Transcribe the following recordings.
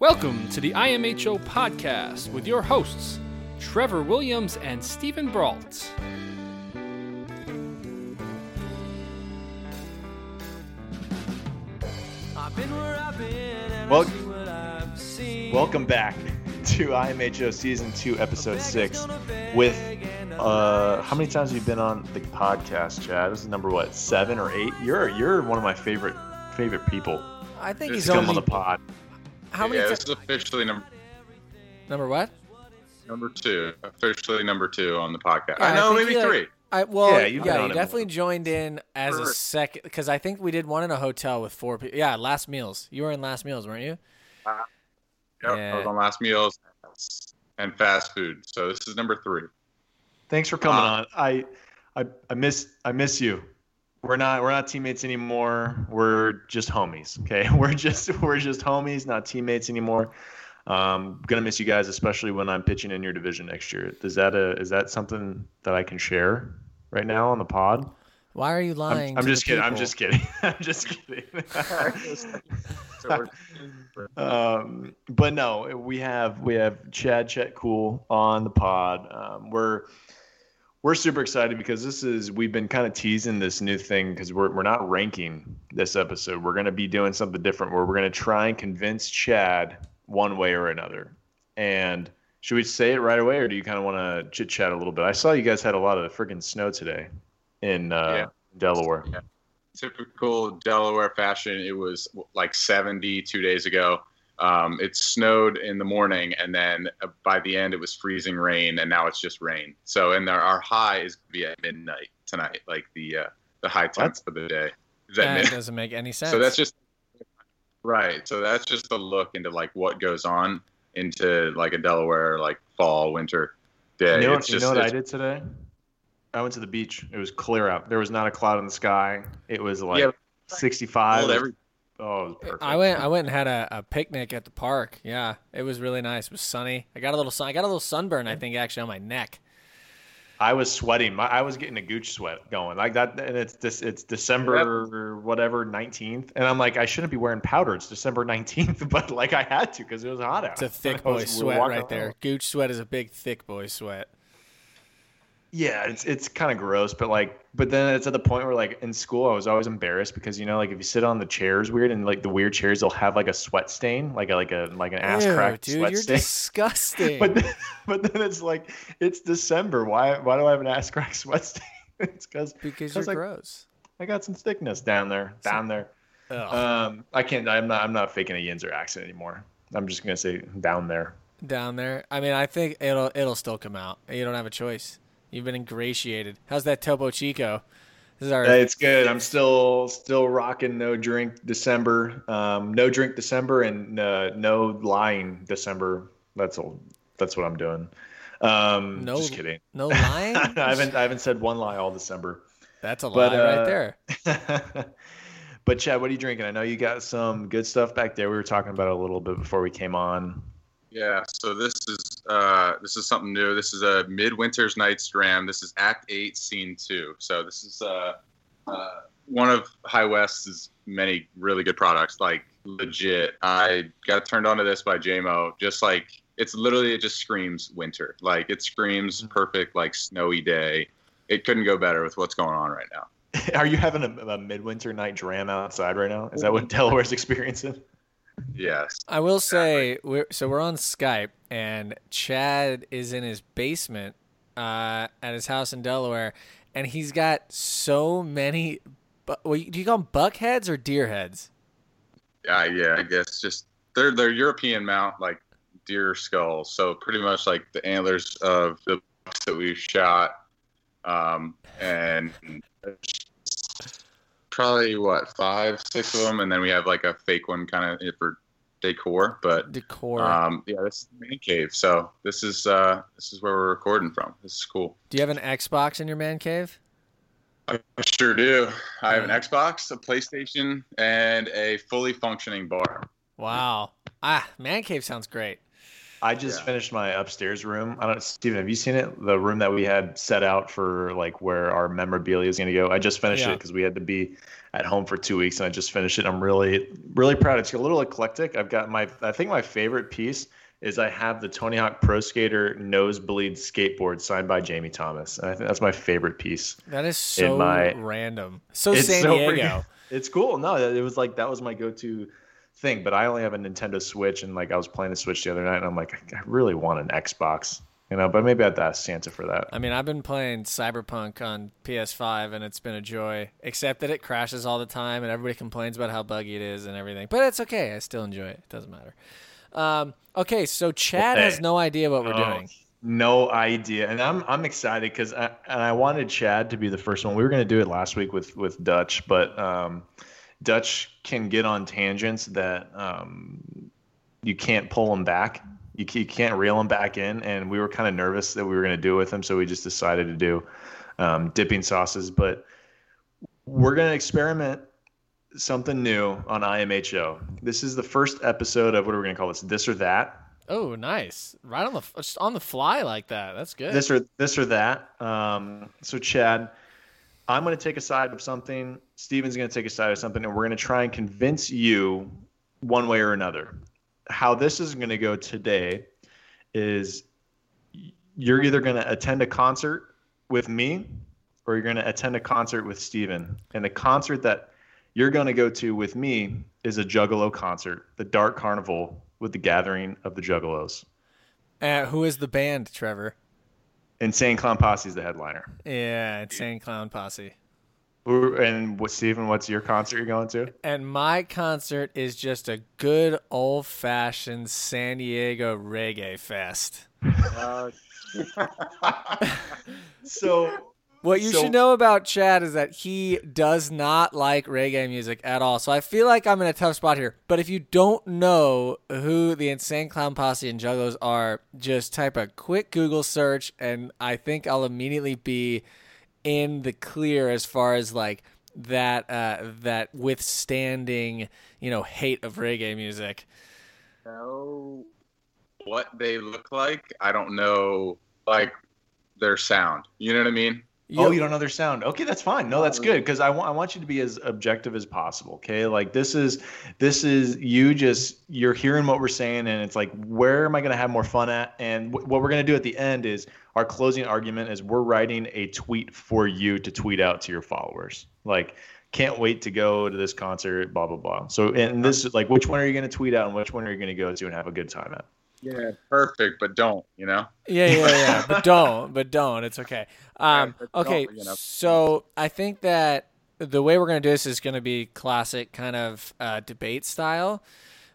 Welcome to the IMHO podcast with your hosts, Trevor Williams and Stephen Brault. Well, welcome back to IMHO season two, episode six. With uh, how many times have you been on the podcast, Chad? This is number what, seven or eight? You're you're one of my favorite favorite people I think to he's only on the pod. how many? yeah, ti- this is officially number number what? number two. Officially number two on the podcast. Yeah, I uh, I know, think maybe he, like- three. I well, Yeah, yeah, you've been you definitely more. joined in as a Sure. second because I think we did one in a hotel with four people. Yeah, last meals. You were in last meals, weren't you? Uh, yep, Yeah. I was on last meals and fast food. So this is number three. Thanks for coming Uh, on. I, I I miss I miss you. We're not we're not teammates anymore. We're just homies. Okay, we're just we're just homies, not teammates anymore. Um, gonna miss you guys, especially when I'm pitching in your division next year. Is that a is that something that I can share right now on the pod? Why are you I'm, lying? I'm just kidding. I'm just kidding. I'm just kidding. Um, but no, we have we have Chad Chet Kuhl on the pod. Um, we're we're super excited because this is we've been kind of teasing this new thing because we're we're not ranking this episode. We're gonna be doing something different where we're gonna try and convince Chad one way or another. And should we say it right away, or do you kind of want to chit chat a little bit? I saw you guys had a lot of freaking snow today in uh, Yeah. Delaware. typical Delaware fashion. It was like 70 two days ago. Um, it snowed in the morning, and then uh, by the end, it was freezing rain, and now it's just rain. So, and our, our high is gonna be at midnight tonight, like the uh, the high temps for the day. Is at That midnight. doesn't make any sense. So that's just right. So that's just a look into like what goes on into like a Delaware like fall winter day. You know, what- It's you just- know what I did today? I went to the beach. It was clear out. There was not a cloud in the sky. It was like Yeah, 65. every- oh, it was perfect. I went. I went and had a, a picnic at the park. Yeah, it was really nice. It was sunny. I got a little sun. I got a little sunburn. I think actually on my neck. I was sweating. My, I was getting a gooch sweat going like that. And it's this. It's December whatever 19th, and I'm like, I shouldn't be wearing powder. It's December 19th, but like I had to because it was hot out. It's a thick boy was- sweat walking right there. around. Gooch sweat is a big thick boy sweat. Yeah, it's it's kind of gross, but like, but then it's at the point where like in school, I was always embarrassed because you know, like if you sit on the chairs weird and like the weird chairs, they'll have like a sweat stain, like a like a like an ass Ew, crack dude, sweat you're stain. disgusting. but then, but then it's like it's December. Why why do I have an ass crack sweat stain? it's because because you're like, gross. I got some thickness down there, down there. Ugh. Um, I can't. I'm not. I'm not faking a Yinzer accent anymore. I'm just gonna say down there. down there. I mean, I think it'll it'll still come out. You don't have a choice. You've been ingratiated. How's that Topo Chico? This is our it's good. I'm still still rocking no drink December. Um, no drink December and uh, no lying December. That's all. That's what I'm doing. Um, No- just kidding. no lying. I haven't I haven't said one lie all December. That's a lie but, right uh, there. but Chad, what are you drinking? I know you got some good stuff back there. We were talking about it a little bit before we came on. Yeah, so this is uh, this is something new. This is a Midwinter's Night's Dram. This is Act Eight, Scene Two. So this is uh, uh, one of High West's many really good products. Like legit, I got turned on to this by JMO. Just like it's literally it just screams winter. Like it screams perfect like snowy day. It couldn't go better with what's going on right now. Are you having a, a midwinter night dram outside right now? Is that what Delaware's experiencing? Yes. I will say, we're, so we're on Skype, and Chad is in his basement uh, at his house in Delaware, and he's got so many. Bu- well, do you call them buck heads or deer heads? Yeah, yeah, I guess just they're they're European mount like deer skulls. So pretty much like the antlers of the bucks that we've shot, um, and probably what five, six of them, and then we have like a fake one kind of for decor. But Decor. um, yeah, this is the man cave. So this is uh, this is where we're recording from. This is cool. do you have an Xbox in your man cave? I sure do. I have an Xbox, a PlayStation, and a fully functioning bar. Wow. Ah, man cave sounds great. I just Yeah. finished my upstairs room. I don't, Steven, have you seen it? The room that we had set out for like where our memorabilia is going to go. I just finished it because we had to be at home for two weeks, and I just finished it. I'm really, really proud. It's a little eclectic. I've got my, I think my favorite piece is I have the Tony Hawk Pro Skater nosebleed skateboard signed by Jamie Thomas, and I think that's my favorite piece. That is so my- random. So San so Diego. freaking- It's cool. No, it was like that was my go-to thing. But I only have a Nintendo Switch, and like I was playing the Switch the other night, and I'm like, I really want an Xbox, you know. But maybe I have to ask Santa for that. I mean, I've been playing Cyberpunk on PS5 and it's been a joy, except that it crashes all the time and everybody complains about how buggy it is and everything. But it's okay. I still enjoy it. It doesn't matter. Um, okay, so Chad Okay. has no idea what we're Oh, doing. No idea, and I'm I'm excited because I and I wanted Chad to be the first one. We were gonna do it last week with with Dutch, but um, Dutch can get on tangents that um, you can't pull him back. You, you can't reel him back in, and we were kind of nervous that we were gonna do it with him, so we just decided to do um, dipping sauces. But we're gonna experiment something new on IMHO. This is the first episode of what are we gonna call this? This or that. Oh, nice. Right on the on the fly like that. That's good. this or this or that. Um, so Chad, I'm going to take a side of something. Steven's going to take a side of something, and we're going to try and convince you one way or another. How this is going to go today is you're either going to attend a concert with me or you're going to attend a concert with Steven. And the concert that you're going to go to with me is a Juggalo concert, the Dark Carnival with the Gathering of the Juggalos. Uh, who is the band, Trevor? Insane Clown Posse is the headliner. Yeah, Insane Clown Posse. Who- And what, Steven, what's your concert you're going to? And my concert is just a good old fashioned San Diego reggae fest. So, What you So- should know about Chad is that he does not like reggae music at all. So I feel like I'm in a tough spot here. But if you don't know who the Insane Clown Posse and Juggalos are, just type a quick Google search, and I think I'll immediately be in the clear as far as like that uh, that withstanding you know hate of reggae music. know what they look like. I don't know like their sound. You know what I mean? Oh, you don't know their sound. Okay, that's fine. No, that's good because I want I want you to be as objective as possible. Okay, like this is this is you just you're hearing what we're saying, and it's like where am I going to have more fun at? And wh- what we're going to do at the end is our closing argument is we're writing a tweet for you to tweet out to your followers. Like can't wait to go to this concert, blah blah blah. So and this is like which one are you going to tweet out and which one are you going to go to and have a good time at? Yeah, perfect, but don't. You know? Yeah, yeah, yeah. but don't. But don't. It's okay. Um, Right, okay. you know. So I think that the way we're gonna do this is gonna be classic kind of uh, debate style.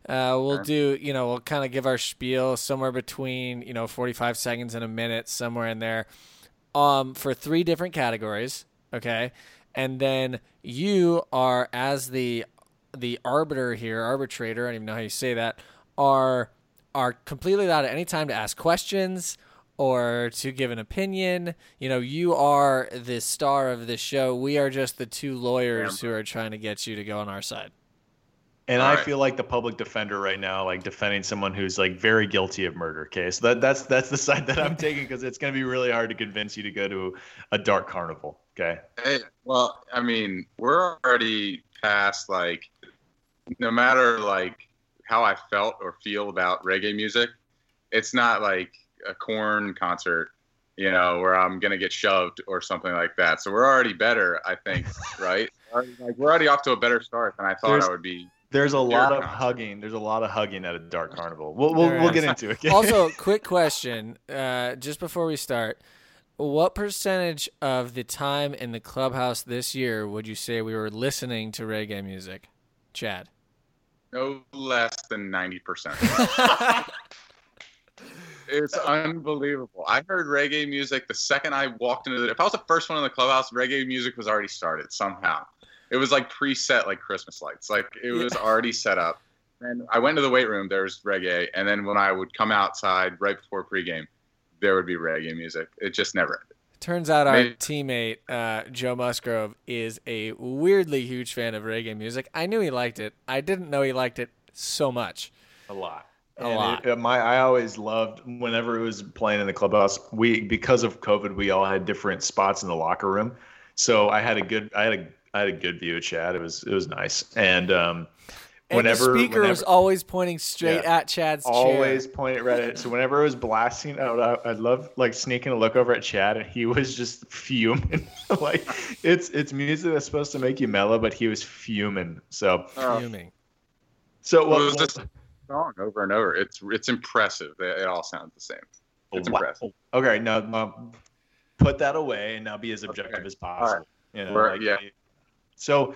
Uh, we'll Sure. do, you know, we'll kind of give our spiel somewhere between, you know, 45 seconds and a minute, somewhere in there, um, for three different categories. Okay, and then you are as the the arbiter here, arbitrator. I don't even know how you say that. Are are completely allowed at any time to ask questions or to give an opinion. You know, you are the star of this show. We are just the two lawyers who are trying to get you to go on our side. And All I right. feel like the public defender right now, like defending someone who's like very guilty of murder. Okay, so that that's that's the side that I'm taking because it's going to be really hard to convince you to go to a dark carnival. Okay, Hey, well, I mean, we're already past like, no matter like how I felt or feel about reggae music, it's not like a Korn concert, you know, where I'm gonna get shoved or something like that. So we're already better, I think, right? Like we're already off to a better start than I thought There's- I would be. there's a lot of concert. hugging. There's a lot of hugging at a dark carnival. We'll we'll, we'll get into it. Okay? also, quick question, uh, just before we start. What percentage of the time in the clubhouse this year would you say we were listening to reggae music? Chad. No less than ninety percent. It's unbelievable. I heard reggae music the second I walked into the. If I was the first one in the clubhouse, reggae music was already started somehow. It was like preset, like Christmas lights. Like it was already set up. And I went to the weight room. There was reggae, and then when I would come outside right before pregame, there would be reggae music. It just never ended. Turns out our Maybe- teammate uh, Joe Musgrove is a weirdly huge fan of reggae music. I knew he liked it. I didn't know he liked it so much. a lot. A And lot. it- uh, my I always loved whenever it was playing in the clubhouse. We because of COVID, we all had different spots in the locker room. So I had a good I had a I had a good view of Chad. It was it was nice. And um And whenever the speaker was always pointing straight Yeah. at Chad's always chair. point it right at it. So whenever it was blasting out, I, I'd love like sneaking a look over at Chad, and he was just fuming. like it's it's music that's supposed to make you mellow, but he was fuming. So Fuming. so what what was this song over and over? It's it's impressive. It, it all sounds the same. Oh, it's Wow. impressive. Okay, now, now put that away and now be as objective Okay. as possible. You know, like, yeah. So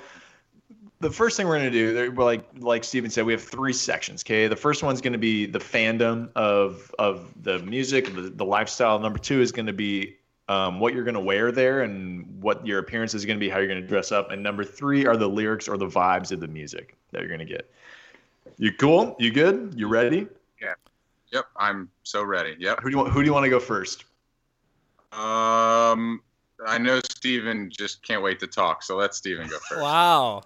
the first thing we're gonna do, like like Steven said, we have three sections. Okay, the first one's gonna be the fandom of of the music, the, the lifestyle. Number two is gonna be um, what you're gonna wear there and what your appearance is gonna be, how you're gonna dress up. And number three are the lyrics or the vibes of the music that you're gonna get. You cool? You good? You ready? Yeah. Yep, I'm so ready. Yep. Who do you want? Who do you want to go first? Um, I know Steven just can't wait to talk, so let Steven go first. Wow.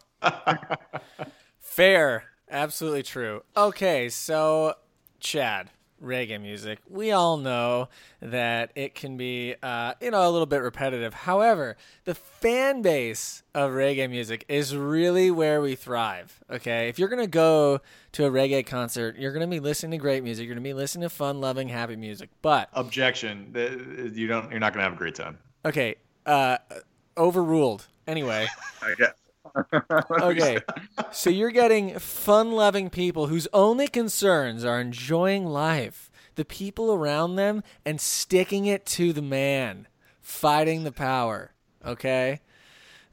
Fair. Absolutely true. Okay, so Chad, reggae music. We all know that it can be, uh, you know, a little bit repetitive. However, the fan base of reggae music is really where we thrive. Okay, if you're gonna go to a reggae concert, you're gonna be listening to great music. You're gonna be listening to fun-loving, happy music. But Objection. You don't. You're not gonna have a great time. okay, uh, overruled. Anyway. I guess. Okay. so you're getting fun loving people whose only concerns are enjoying life, the people around them, and sticking it to the man, fighting the power. Okay?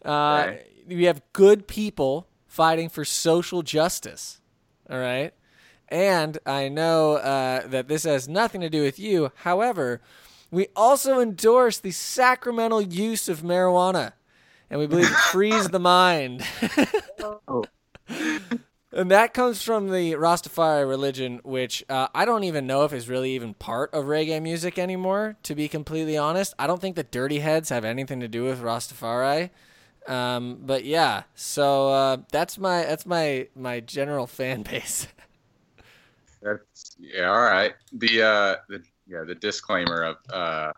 Uh, Right. We have good people fighting for social justice. All right? And I know uh, that this has nothing to do with you. However, we also endorse the sacramental use of marijuana and we believe it frees the mind. and that comes from the Rastafari religion, which uh, I don't even know if is really even part of reggae music anymore. To be completely honest, I don't think the Dirty Heads have anything to do with Rastafari. Um, but yeah, so uh, that's my that's my my general fan base. That's yeah, all right. The uh the yeah, the disclaimer of uh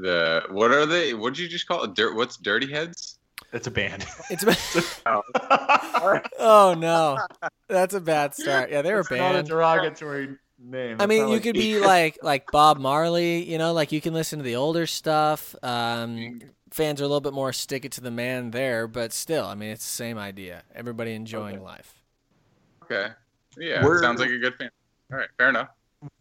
the what are they what did you just call it? Dirt what's dirty heads? It's a band. It's a band. oh no, that's a bad start. Yeah, they were It's not a banned. derogatory name. I It's mean, you like- could be like like Bob Marley, you know, like you can listen to the older stuff. Um, fans are a little bit more stick it to the man there, but still, I mean, it's the same idea. Everybody enjoying life. Okay. Yeah, We're- sounds like a good fan. All right, fair enough.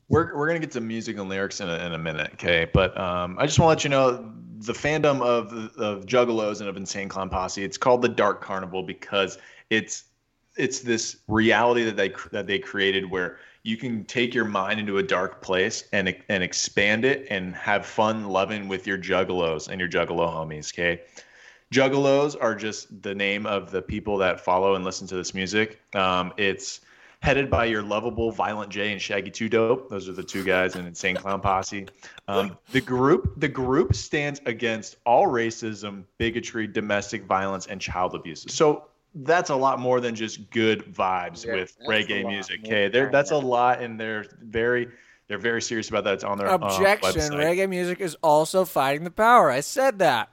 We're, we're gonna get to music and lyrics in a, in a minute, okay? But um, I just want to let you know the fandom of of Juggalos and of Insane Clown Posse. It's called the Dark Carnival because it's it's this reality that they that they created where you can take your mind into a dark place and and expand it and have fun loving with your Juggalos and your Juggalo homies, okay? Juggalos are just the name of the people that follow and listen to this music. Um, it's headed by your lovable Violent J and Shaggy Two Dope. Those are the two guys in Insane Clown Posse. Um, the group the group stands against all racism, bigotry, domestic violence, and child abuse. So that's a lot more than just good vibes Yeah, with reggae music. Okay, there that's a lot, and they're very they're very serious about that. It's on their uh, Objection: website. Reggae music is also fighting the power. I said that.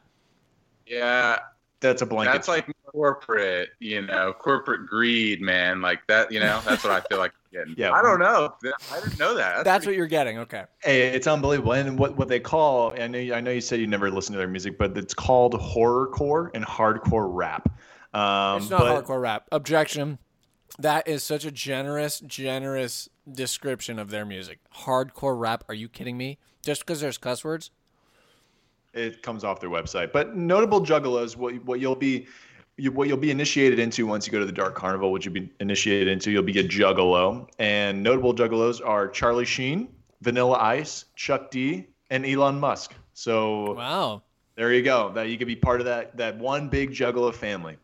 Yeah, That's a blanket. that's like corporate, you know, corporate greed, man. Like that, you know, that's what I feel like. I'm getting. Yeah. I don't know. I didn't know that. That's what you're getting. Okay. Hey, it's unbelievable. And what, what they call, I know, I know you said you never listened to their music, but it's called horrorcore and hardcore rap. Um, It's not but hardcore rap. Objection. That is such a generous, generous description of their music. Hardcore rap. Are you kidding me? Just because there's cuss words? It comes off their website. But notable juggalos, what, what you'll be. You, what you'll be initiated into once you go to the Dark Carnival, what you'll be initiated into, you'll be a juggalo. And notable juggalos are Charlie Sheen, Vanilla Ice, Chuck D, and Elon Musk. So Wow. there you go. That you could be part of that that one big juggalo family.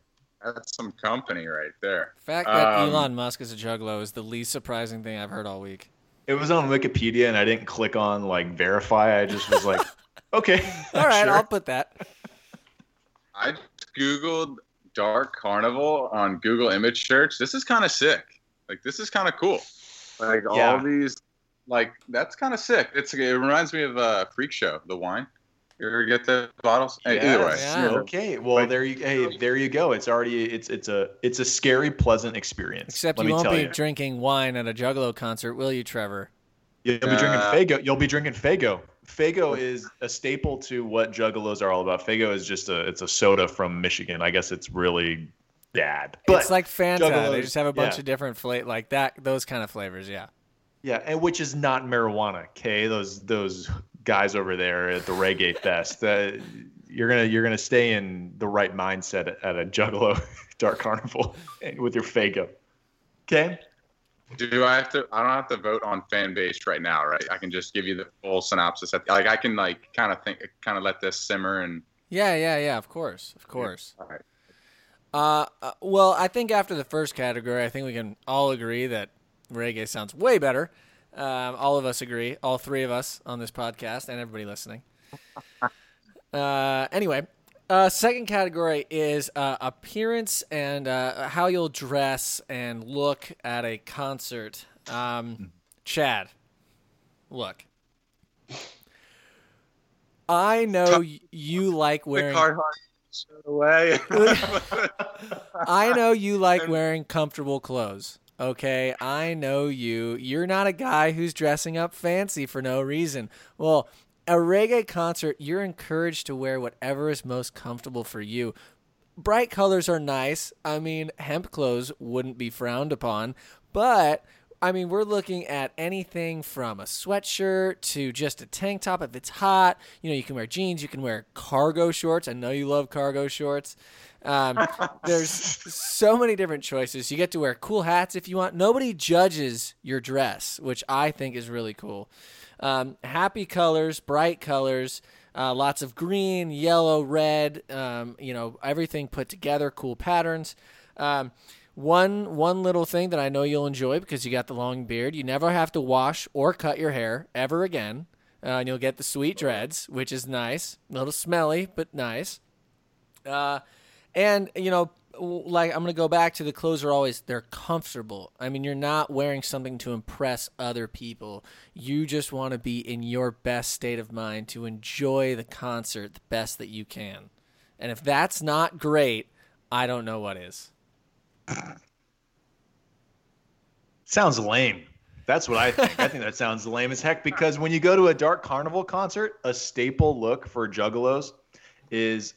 That's some company right there. The fact that Um, Elon Musk is a juggalo is the least surprising thing I've heard all week. It was on Wikipedia, and I didn't click on like verify. I just was like, okay, All right, sure. I'll put that. I googled Dark Carnival on Google Image Search. This is kind of sick. Like this is kind of cool. Like Yeah. all these, like that's kind of sick. It's it reminds me of a uh, Freak Show, the wine. You ever get the bottles? Hey, Either way, Yes. Yeah. Okay. Well, Like- there you. Hey, there you go. It's already. It's it's a it's a scary, pleasant experience. Except you me won't be you. drinking wine at a Juggalo concert, will you, Trevor? You'll be drinking Uh, Faygo. You'll be drinking Faygo. Faygo is a staple to what Juggalos are all about. Faygo is just a it's a soda from Michigan. I guess it's really bad. But it's like Fanta. They just have a bunch yeah. of different flavors, like that. Those kind of flavors, yeah. yeah, and which is not marijuana. Okay, those those guys over there at the Reggae Fest. Uh, you're gonna you're gonna stay in the right mindset at, at a Juggalo Dark Carnival with your Faygo. Okay. Do I have to? I don't have to vote on fan base right now, right? I can just give you the full synopsis. At the, like I can like kind of think, kind of let this simmer and. Yeah, yeah, yeah. Of course, of course. All right. Uh, uh, well, I think after the first category, I think we can all agree that reggae sounds way better. Um, all of us agree, all three of us on this podcast, and everybody listening. Uh, anyway, uh, second category is uh, appearance and uh, how you'll dress and look at a concert. Um, Chad, look. I know you like wearing. The Carhartt shirt away. I know you like wearing comfortable clothes. Okay, I know you. You're not a guy who's dressing up fancy for no reason. Well, a reggae concert, you're encouraged to wear whatever is most comfortable for you. Bright colors are nice. I mean, hemp clothes wouldn't be frowned upon, but I mean, we're looking at anything from a sweatshirt to just a tank top if it's hot. You know, you can wear jeans, you can wear cargo shorts. I know you love cargo shorts. Um, there's so many different choices. You get to wear cool hats if you want. Nobody judges your dress, which I think is really cool. Um, happy colors, bright colors, uh, lots of green, yellow, red. Um, you know, everything put together, cool patterns. Um, one one little thing that I know you'll enjoy because you got the long beard. You never have to wash or cut your hair ever again, uh, and you'll get the sweet dreads, which is nice. A little smelly, but nice. Uh, and you know, like I'm gonna go back to the clothes are always they're comfortable. I mean, you're not wearing something to impress other people. You just want to be in your best state of mind to enjoy the concert the best that you can. And if that's not great, I don't know what is. Sounds lame. That's what I think. I think that sounds lame as heck because when you go to a Dark Carnival concert, a staple look for Juggalos is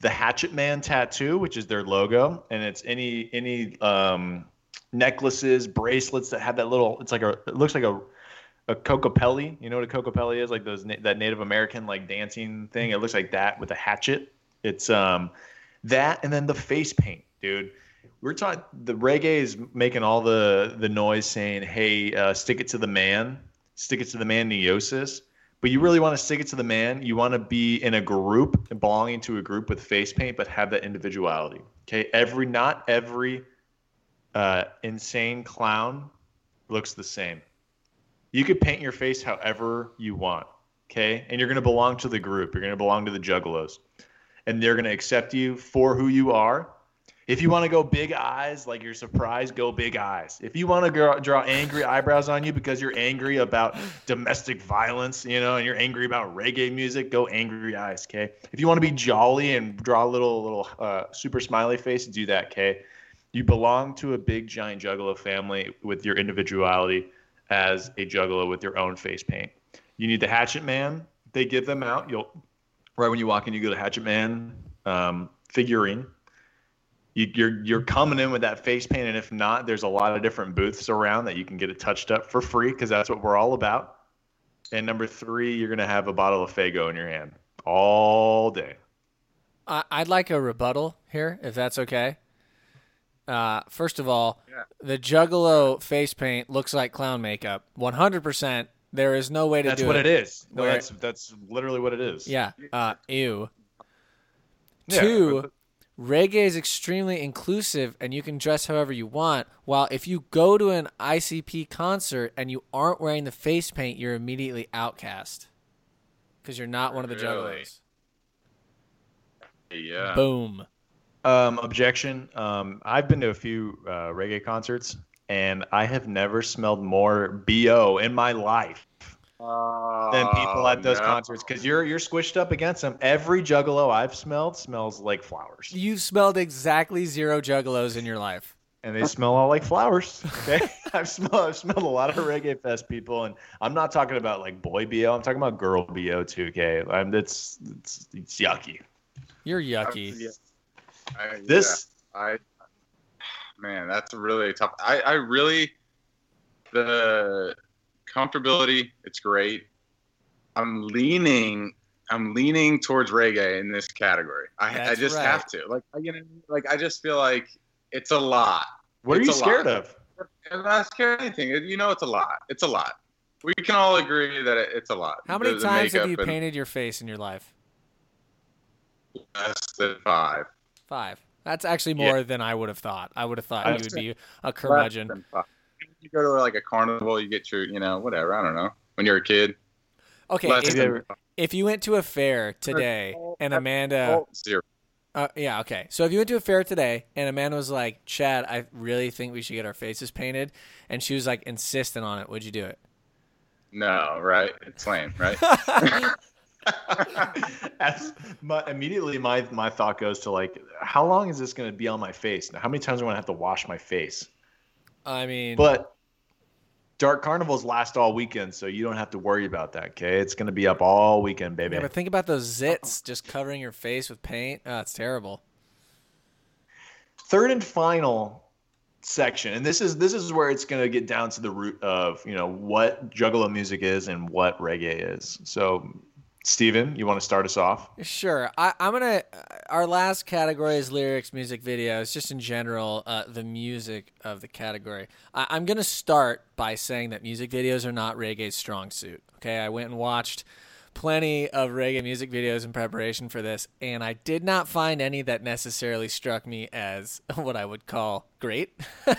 the Hatchet Man tattoo, which is their logo, and it's any any um, necklaces, bracelets that have that little. It's like a. It looks like a a Kokopelli. You know what a Kokopelli is? Like those that Native American like dancing thing. It looks like that with a hatchet. It's um that and then the face paint, dude. We're talking the reggae is making all the the noise saying, "Hey, uh, stick it to the man, stick it to the man, Neosis." But you really want to stick it to the man. You want to be in a group, and belonging to a group with face paint, but have that individuality. Okay, every not every uh, insane clown looks the same. You could paint your face however you want. Okay, and you're going to belong to the group. You're going to belong to the Juggalos, and they're going to accept you for who you are. If you want to go big eyes, like you're surprised, go big eyes. If you want to draw, angry eyebrows on you because you're angry about domestic violence, you know, and you're angry about reggae music, go angry eyes, okay? If you want to be jolly and draw a little little uh, super smiley face, do that, okay? You belong to a big giant juggalo family with your individuality as a juggalo with your own face paint. You need the Hatchet Man. They give them out. You'll right when you walk in, you go to Hatchet Man um, figurine you, you're you're coming in with that face paint, and if not, there's a lot of different booths around that you can get it touched up for free because that's what we're all about. And number three, you're gonna have a bottle of Faygo in your hand all day. I- I'd like a rebuttal here, if that's okay. Uh, first of all, Yeah. the Juggalo face paint looks like clown makeup. 100%. There is no way to do That's what it. it is. No, Where- that's that's literally what it is. Yeah. Uh, ew. Yeah, Two, but- reggae is extremely inclusive and you can dress however you want. While if you go to an ICP concert and you aren't wearing the face paint, you're immediately outcast because you're not one of the Really? juggalos. Yeah. Boom. Um, objection. Um, I've been to a few uh, reggae concerts, and I have never smelled more bo in my life than people oh, at those Oh, no. concerts because you're you're squished up against them. Every Juggalo I've smelled smells like flowers, You've smelled exactly zero juggalos in your life. and they smell all like flowers. Okay, I've smelled I've smelled a lot of reggae fest people, and I'm not talking about like boy bo. I'm talking about girl bo too. Okay, I'm, it's, it's it's yucky. You're yucky. Yeah. I, This yeah, I man, that's really tough. I, I really the comfortability. It's great. I'm leaning. I'm leaning towards reggae in this category. I, I just right. have to. Like, I, you know, like I just feel like it's a lot. what are you scared lot. of? I'm not scared of anything. You know, it's a lot. It's a lot. We can all agree that it, it's a lot. How many The- the times have you and painted your face in your life? Less than five. Five. That's actually Yeah. more than I would have thought. I would have thought you would be a Less curmudgeon. Than five. You go to like a carnival, you get your, you know, whatever. I don't know. When you're a kid, Okay, if, you than if you went to a fair today and Amanda, zero. uh, yeah, okay. So if you went to a fair today and Amanda was like, "Chad, I really think we should get our faces painted," and she was like insistent on it, would you do it? No, right? It's lame, right? As my, immediately, my my thought goes to like, how long is this going to be on my face? Now, how many times am I going to have to wash my face? I mean, But Dark Carnivals last all weekend, so you don't have to worry about that. Okay, it's going to be up all weekend, baby. yeah, but think about those zits just covering your face with paint. Oh, it's terrible. Third and final section, and this is this is where it's going to get down to the root of you know what Juggalo music is and what reggae is. So, Steven, you want to start us off? Sure. I, I'm gonna. Our last category is lyrics, music videos, just in general, uh, the music of the category. I, I'm gonna start by saying that music videos are not reggae's strong suit. Okay, I went and watched plenty of reggae music videos in preparation for this, and I did not find any that necessarily struck me as what I would call great.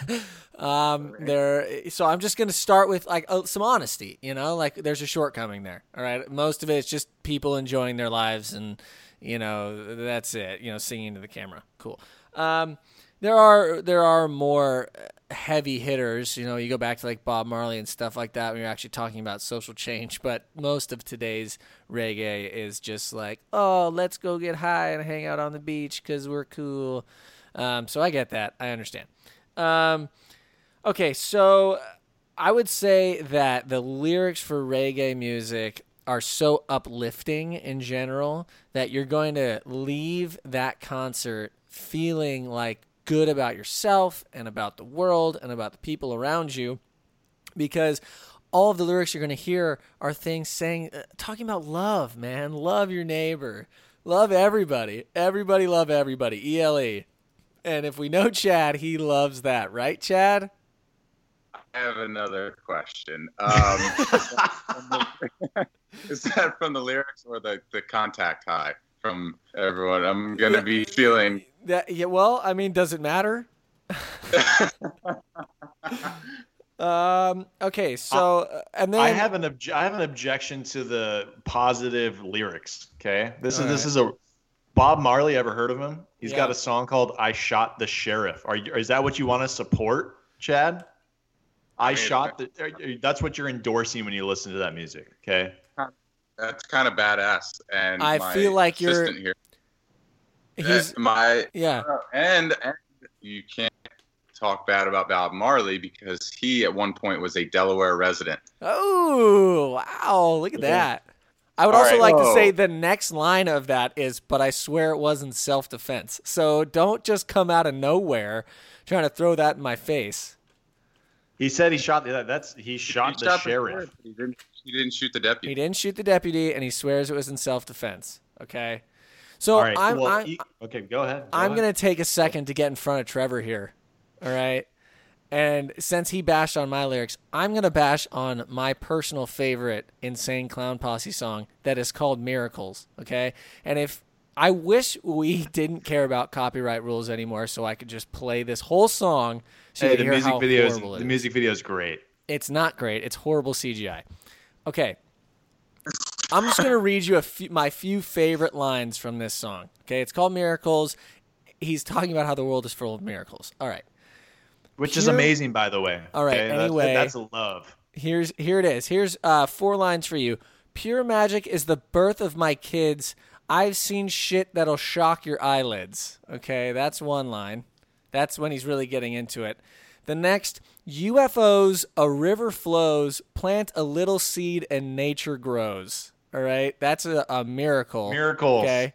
um, there, so I'm just gonna start with like uh, some honesty. You know, like there's a shortcoming there. All right, most of it is just people enjoying their lives, and you know that's it. You know, singing to the camera, cool. Um, there are there are more heavy hitters. You know, you go back to like Bob Marley and stuff like that when you're actually talking about social change. But most of today's reggae is just like, oh, let's go get high and hang out on the beach because we're cool. Um, so I get that. I understand. Um, okay, so I would say that the lyrics for reggae music are so uplifting in general that you're going to leave that concert feeling like good about yourself and about the world and about the people around you because all of the lyrics you're going to hear are things saying uh, talking about love man. Love your neighbor. Love everybody. Everybody love everybody. Ele and if we know chad he loves that right chad? I have another question. Um, is that from the lyrics or the, the contact high from everyone? I'm gonna be feeling. that yeah well i mean does it matter um okay so uh, and then I have an obj- I have an objection to the positive lyrics. Okay, this is this is a Bob Marley. Ever heard of him? He's Yeah. got a song called "I Shot the Sheriff." Are you, is that what you want to support, Chad? I mean, shot the. That's what you're endorsing when you listen to that music. Okay. That's kind of badass. And I feel like you're- assistant here. he's uh, my yeah and, and you can't talk bad about Bob Marley because he at one point was a Delaware resident. Oh, wow. Look at that. I would All also right. like to say the next line of that is, but I swear it was in self defense. So don't just come out of nowhere trying to throw that in my face. He said he shot the. That's he shot He the sheriff. but He didn't, he didn't shoot the deputy. He didn't shoot the deputy and he swears it was in self defense. Okay. So All right. I'm, well, I'm, he- okay, go ahead. Go I'm ahead. going to take a second to get in front of Trevor here. All right. And since he bashed on my lyrics, I'm going to bash on my personal favorite Insane Clown Posse song that is called Miracles. Okay. And if I wish we didn't care about copyright rules anymore so I could just play this whole song so Hey, the music video is the music video is great. It's not great. It's horrible CGI. Okay. I'm just going to read you a few, my few favorite lines from this song. Okay, it's called Miracles. He's talking about how the world is full of miracles. All right. which is amazing, by the way. All right, Okay, that's- anyway. that's love. Here's here it is. Here's uh, four lines for you. Pure magic is the birth of my kids. I've seen shit that'll shock your eyelids. Okay, that's one line. That's when he's really getting into it. The next, UFOs, a river flows, plant a little seed and nature grows. All right, that's a, a miracle. Miracles. Okay.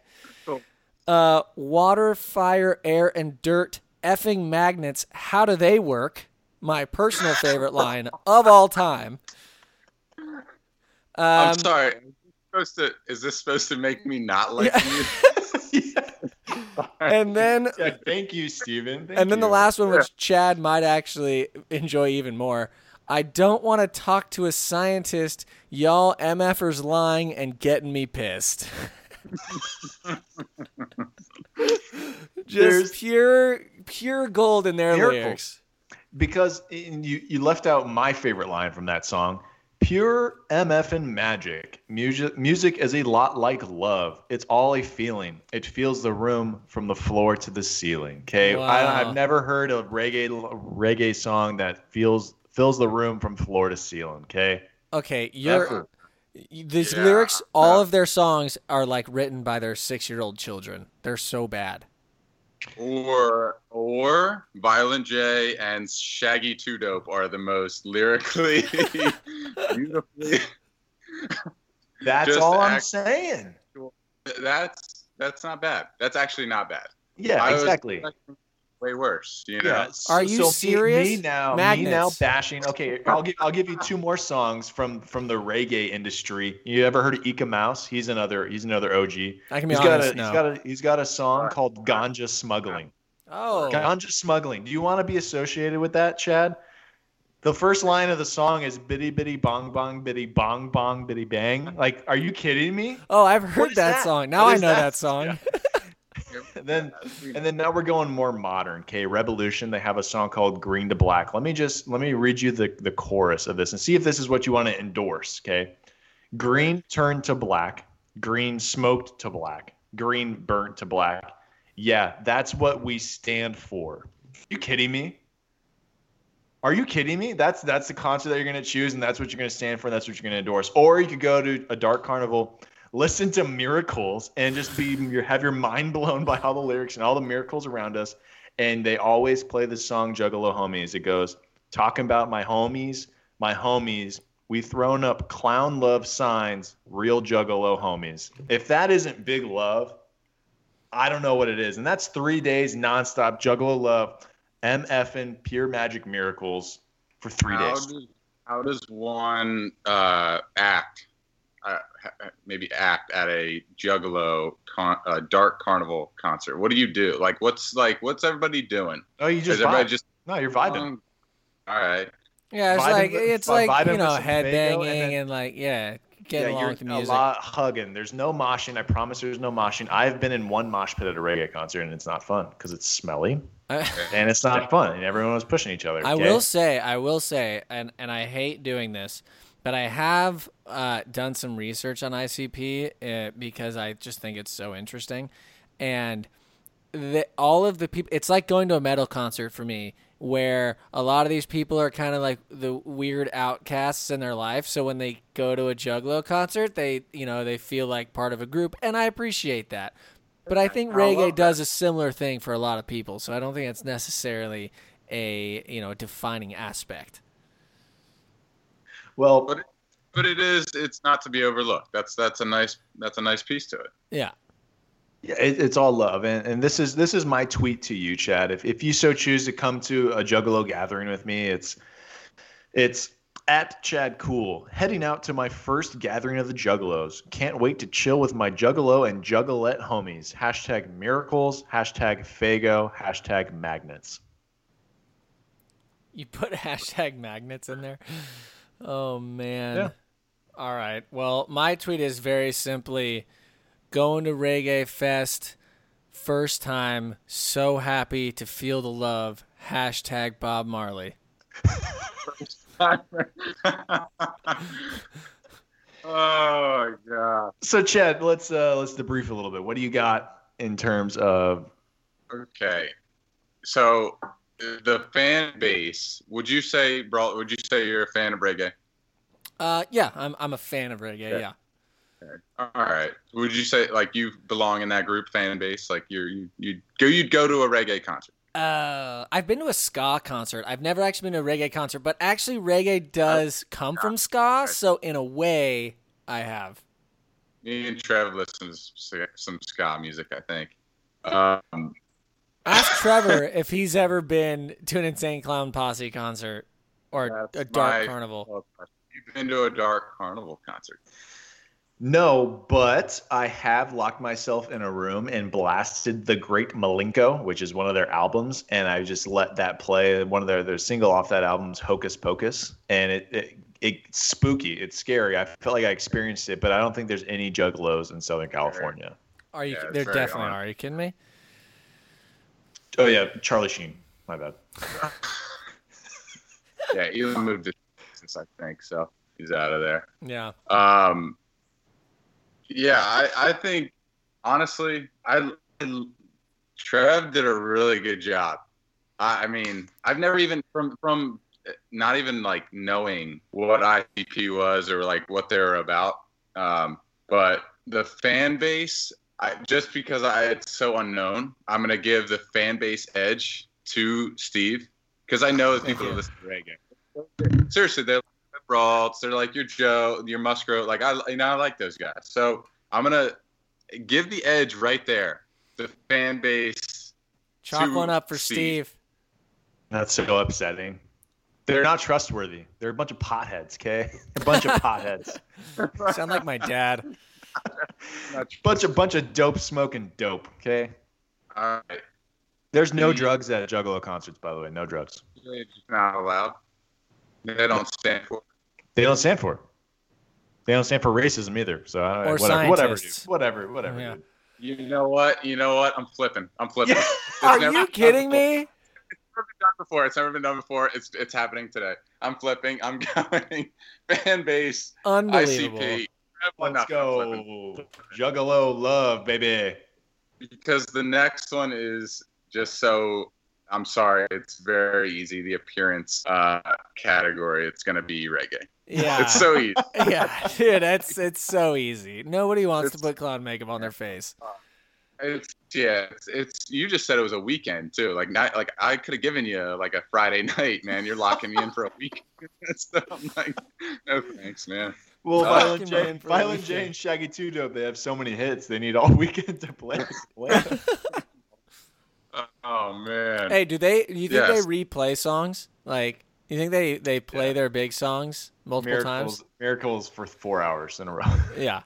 Uh, water, fire, air, and dirt, effing magnets. How do they work? My personal favorite line of all time. I'm Um, sorry. Is this supposed to? Is this supposed to make me not like you? and then Yeah, thank you, Steven. Thank and then the last one, which Chad might actually enjoy even more. I don't want to talk to a scientist. Y'all MFers lying and getting me pissed. There's- Just pure, pure gold in their Miracles. lyrics. because you you left out my favorite line from that song. Pure MF and magic. Music music is a lot like love. It's all a feeling. It feels the room from the floor to the ceiling. Okay, Wow. I, I've never heard a reggae reggae song that feels fills the room from floor to ceiling. Okay, Okay, you're Effort. these Yeah. lyrics. All of their songs are like written by their six-year-old children. They're so bad. Or or Violent J and Shaggy Two Dope are the most lyrically beautifully. that's all I'm act- saying. That's that's not bad. That's actually not bad. Yeah, I exactly. Expecting way worse. You know. Yeah. Are you so serious? Me, now, me now bashing. Okay, I'll give I'll give you two more songs from from the reggae industry. You ever heard of Eek-A-Mouse? He's another he's another OG. I can be He's got honest. a no. he's got a he's got a song called Ganja Smuggling. oh, Ganja Smuggling. Do you want to be associated with that, Chad? The first line of the song is bitty bitty bong bong bitty bong bong bitty bang. Like, are you kidding me? oh, I've heard that, that? song. Now What I know that? that song. And then and then now we're going more modern. Okay, Rebelution. They have a song called Green to Black. Let me just let me read you the the chorus of this and see if this is what you want to endorse. Okay, green turned to black, green smoked to black, green burnt to black. Yeah, that's what we stand for. you kidding me? Are you kidding me? That's that's the concert that you're gonna choose, and that's what you're gonna stand for, and that's what you're gonna endorse. Or you could go to a dark carnival, listen to miracles, and just be you have your mind blown by all the lyrics and all the miracles around us. And they always play the song Juggalo Homies. It goes, talking about my homies, my homies. We thrown up clown love signs, real Juggalo homies. If that isn't big love, I don't know what it is. And that's three days nonstop Juggalo love, MFing pure magic miracles for three how days. Does, how does one uh, act? Uh, maybe act at a Juggalo con- uh, dark carnival concert. What do you do? Like, what's like, what's everybody doing? Oh, you Is just everybody vibe. just no, you're vibing. um, all right? Yeah, it's Vibing like with- it's like you know with some head banging and and, like yeah, getting yeah, along you're with the a music. lot hugging. There's no moshing. I promise there's no moshing. I've been in one mosh pit at a reggae concert and it's not fun because it's smelly and it's not fun and everyone was pushing each other. I okay? will say, I will say, and and I hate doing this, but I have uh, done some research on ICP uh, because I just think it's so interesting, and the, all of the people, it's like going to a metal concert for me, where a lot of these people are kind of like the weird outcasts in their life. So when they go to a Juggalo concert, they you know they feel like part of a group, and I appreciate that. But I think reggae does a similar thing for a lot of people, so I don't think it's necessarily a you know defining aspect. Well, But but it is. It's not to be overlooked. That's that's a nice that's a nice piece to it. Yeah. Yeah, it, it's all love, and, and this is this is my tweet to you, Chad. If if you so choose to come to a Juggalo gathering with me, it's it's at Chad Kuhl, heading out to my first gathering of the Juggalos. Can't wait to chill with my Juggalo and Juggalette homies. Hashtag miracles. Hashtag Faygo. Hashtag magnets. You put hashtag magnets in there. Oh man. Yeah. All right. Well, my tweet is very simply going to Reggae Fest first time, so happy to feel the love. Hashtag Bob Marley. oh god. So Chad, let's uh let's debrief a little bit. What do you got in terms of Okay. So the fan base. Would you say, bro? Would you say you're a fan of reggae? Uh, yeah, I'm I'm a fan of reggae. Yeah. All right. Would you say like you belong in that group fan base? Like you're you you go you'd go to a reggae concert. Uh, I've been to a ska concert. I've never actually been to a reggae concert, but actually reggae does come from ska, so in a way, I have. Me and Trev listen to some ska music. I think. Um, Ask Trevor if he's ever been to an Insane Clown Posse concert or That's a Dark Carnival. You've been to a Dark Carnival concert. No, but I have locked myself in a room and blasted the Great Milenko, which is one of their albums, and I just let that play. One of their their single off that album is Hocus Pocus, and it, it it's spooky, it's scary. I felt like I experienced it, but I don't think there's any juggalos in Southern California. Are you? Yeah, it's there definitely on. are. Are you kidding me? Oh yeah, Charlie Sheen. My bad. Yeah, Elon moved to I think so. He's out of there. Yeah. Um, yeah, I, I think honestly, I Trev did a really good job. I, I mean, I've never even from from not even like knowing what ICP was or like what they were about. Um, but the fan base, I, just because I, it's so unknown, I'm gonna give the fan base edge to Steve because I know the people that listen to reggae. Seriously, they're like Brawls, they're like your Joe, your Musgrove. Like I, you know, I like those guys. So I'm gonna give the edge right there. The fan base. Chalk one up for Steve. Steve. That's so upsetting. They're not trustworthy. They're a bunch of potheads. Okay, a bunch of potheads. Sound like my dad. bunch of bunch of dope smoking dope. Okay. All right, There's no drugs at Juggalo concerts, by the way. No drugs. it's not allowed. They don't stand for. They don't stand for. They don't stand for racism either. So I Or whatever, whatever, dude. whatever, whatever. Yeah. dude. You know what? You know what? I'm flipping. I'm flipping. Yeah. Are never you kidding me? It's never been done before. It's never been done before. It's it's happening today. I'm flipping. I'm going. Fan base. Unbelievable. ICP. Let's Enough. I'm go. Juggalo love, baby. because the next one is just so I'm sorry, it's very easy. The appearance uh, category, it's gonna be reggae. Yeah. It's so easy. yeah, dude, it's it's so easy. Nobody wants to put clown makeup on their face. It's yeah, it's, it's you just said it was a weekend too. Like not like I could have given you like a Friday night, man. You're locking me in for a week. so I'm like, no thanks, man. Well, Uh, Violent J, and Violent J and Shaggy Two Dope, they have so many hits. They need all weekend to play. play. Oh man. Hey, do they? Do you think Yes. they replay songs? Like, you think they they play Yeah. their big songs multiple miracles, times? miracles for four hours in a row. Yeah.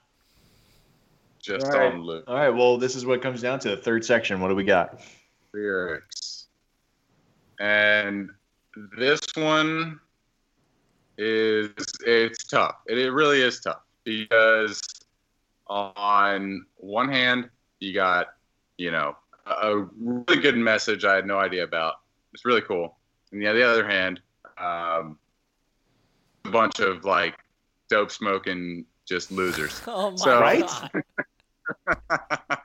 just All right. on loop. All right. Well, this is what it comes down to. The third section. What do we got? lyrics. And this one is it's tough. It, it really is tough because on one hand you got you know a, a really good message I had no idea about. It's really cool. And the, the other hand, um, a bunch of like dope smoking just losers. Oh my So- Right? god.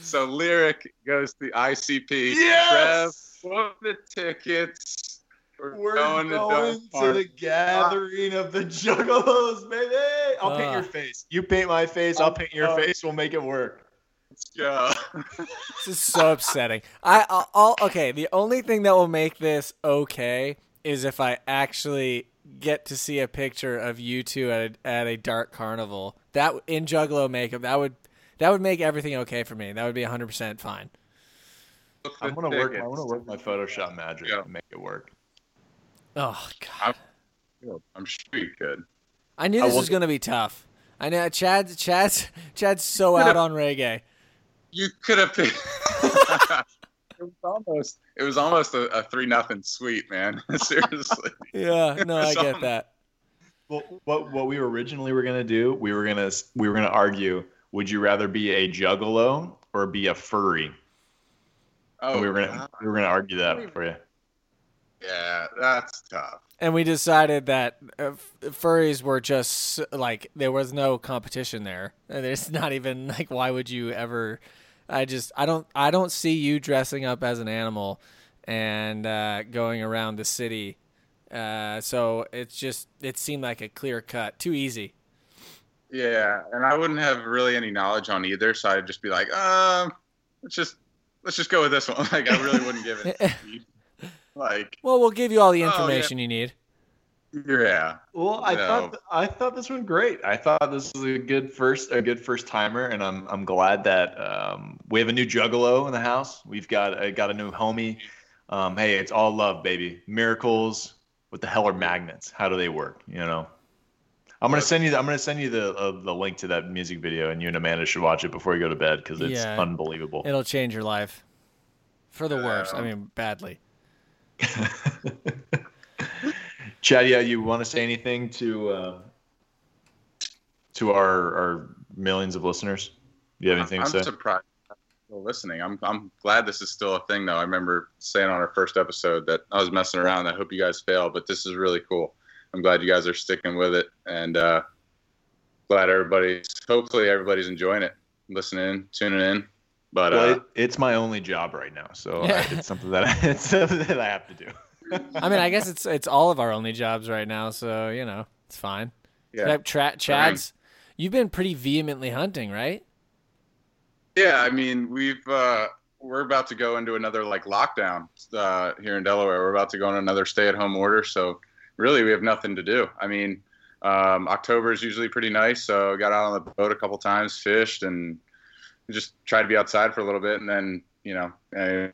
so lyric goes to ICP. Yes! Trev, book the tickets. We're, We're going, going, to, to, the gathering of the Juggalos, baby. I'll paint Uh. your face. You paint my face. I'll paint your Uh. face. We'll make it work. Let's. This is so upsetting. I I'll, I'll okay. The only thing that will make this okay is if I actually get to see a picture of you two at a, at a dark carnival. That in Juggalo makeup. That would that would make everything okay for me. That would be 100 percent fine. I'm gonna work. I'm gonna work my Photoshop magic Yeah. to make it work. Oh god. I'm sure you could. I knew this will- was gonna be tough. I know Chad. Chad's Chad's so out on reggae. You could have picked. it was almost. It was almost a, a three nothing sweep, man. Seriously. Yeah, no, I get Some- that. Well, what what we originally were gonna do? We were gonna we were gonna argue. Would you rather be a Juggalo or be a furry? Oh, we were gonna God. we were gonna argue that for you. yeah, that's tough. And we decided that uh, furries were just like there was no competition there. And There's not even like why would you ever? I just I don't I don't see you dressing up as an animal and uh, going around the city. Uh, so it's just it seemed like a clear cut, too easy. Yeah, and I wouldn't have really any knowledge on either, so I'd just be like, um, let's just let's just go with this one. Like I really wouldn't give it. like, Well, we'll give you all the Oh, yeah. information you need. Yeah, Well, I No. thought I thought this went great. I thought this was a good first a good first timer, and I'm I'm glad that um, we have a new Juggalo in the house. We've got I got a new homie. Um, hey, it's all love, baby. Miracles. What the hell are magnets? How do they work? You know. I'm gonna send you. The, I'm gonna send you the uh, the link to that music video, and you and Amanda should watch it before you go to bed because it's Yeah. unbelievable. It'll change your life for the worse. I mean, badly. Chad, yeah, you want to say anything to uh, to our our millions of listeners? Do you have anything I'm to say? surprised. I'm Still listening. I'm I'm glad this is still a thing though. I remember saying on our first episode that I was messing around. I hope you guys fail, but this is really cool. I'm glad you guys are sticking with it, and uh, glad everybody's. Hopefully, everybody's enjoying it, listening, tuning in. But Well, uh, it, it's my only job right now, so Yeah. I, it's something that I, it's something that I have to do. I mean, I guess it's it's all of our only jobs right now, so you know it's fine. yeah, Tra- Chad's, you've been pretty vehemently hunting, right? Yeah, I mean, we've uh, we're about to go into another like lockdown uh, here in Delaware. We're about to go on another stay-at-home order, so really we have nothing to do. I mean, um, October is usually pretty nice, so got out on the boat a couple times, fished, and just tried to be outside for a little bit. And then you know,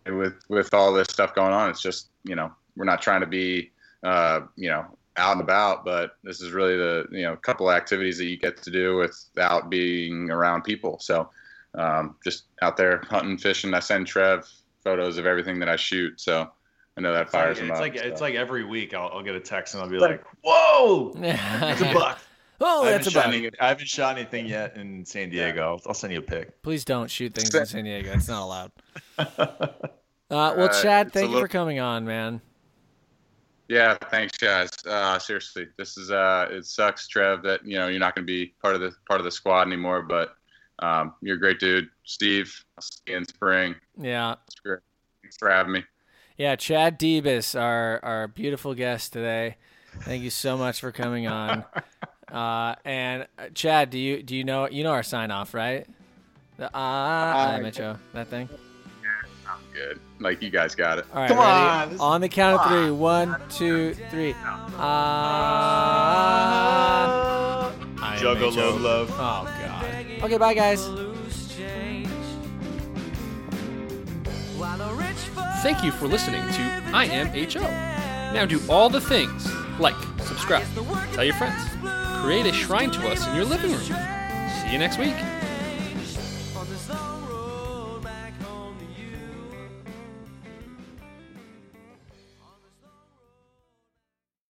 with with all this stuff going on, it's just you know we're not trying to be uh, you know out and about, but this is really the you know couple of activities that you get to do without being around people. So um, just out there hunting, fishing. I send Trev photos of everything that I shoot, so I know that It's like, fires him it's up. like so. it's like every week I'll, I'll get a text and I'll be like, "Whoa, it's a buck." oh, I, that's a buck. any, I haven't shot anything yet in San Diego. I'll, I'll send you a pic. Please don't shoot things in San Diego. It's not allowed. Uh, well, Uh, Chad, it's thank you little- for coming on, man. Yeah, thanks, guys. Uh, seriously, this is uh, it sucks, Trev, that you know you're not going to be part of the part of the squad anymore. But um, you're a great dude, Steve. I'll see you in spring. Yeah, It's great. Thanks for having me. yeah. Chad Debus, our our beautiful guest today. Thank you so much for coming on. Uh, and uh, Chad, do you do you know you know our sign off, right? The ah, I met you, that thing. I'm good. Like you guys got it. All right, Come ready? on, this- On the count of three. One, two, three. Ah. I am Juggalo H.O. love. Oh God. Okay, bye guys. Thank you for listening to I Am HO. Now do all the things like subscribe, tell your friends, create a shrine to us in your living room. See you next week.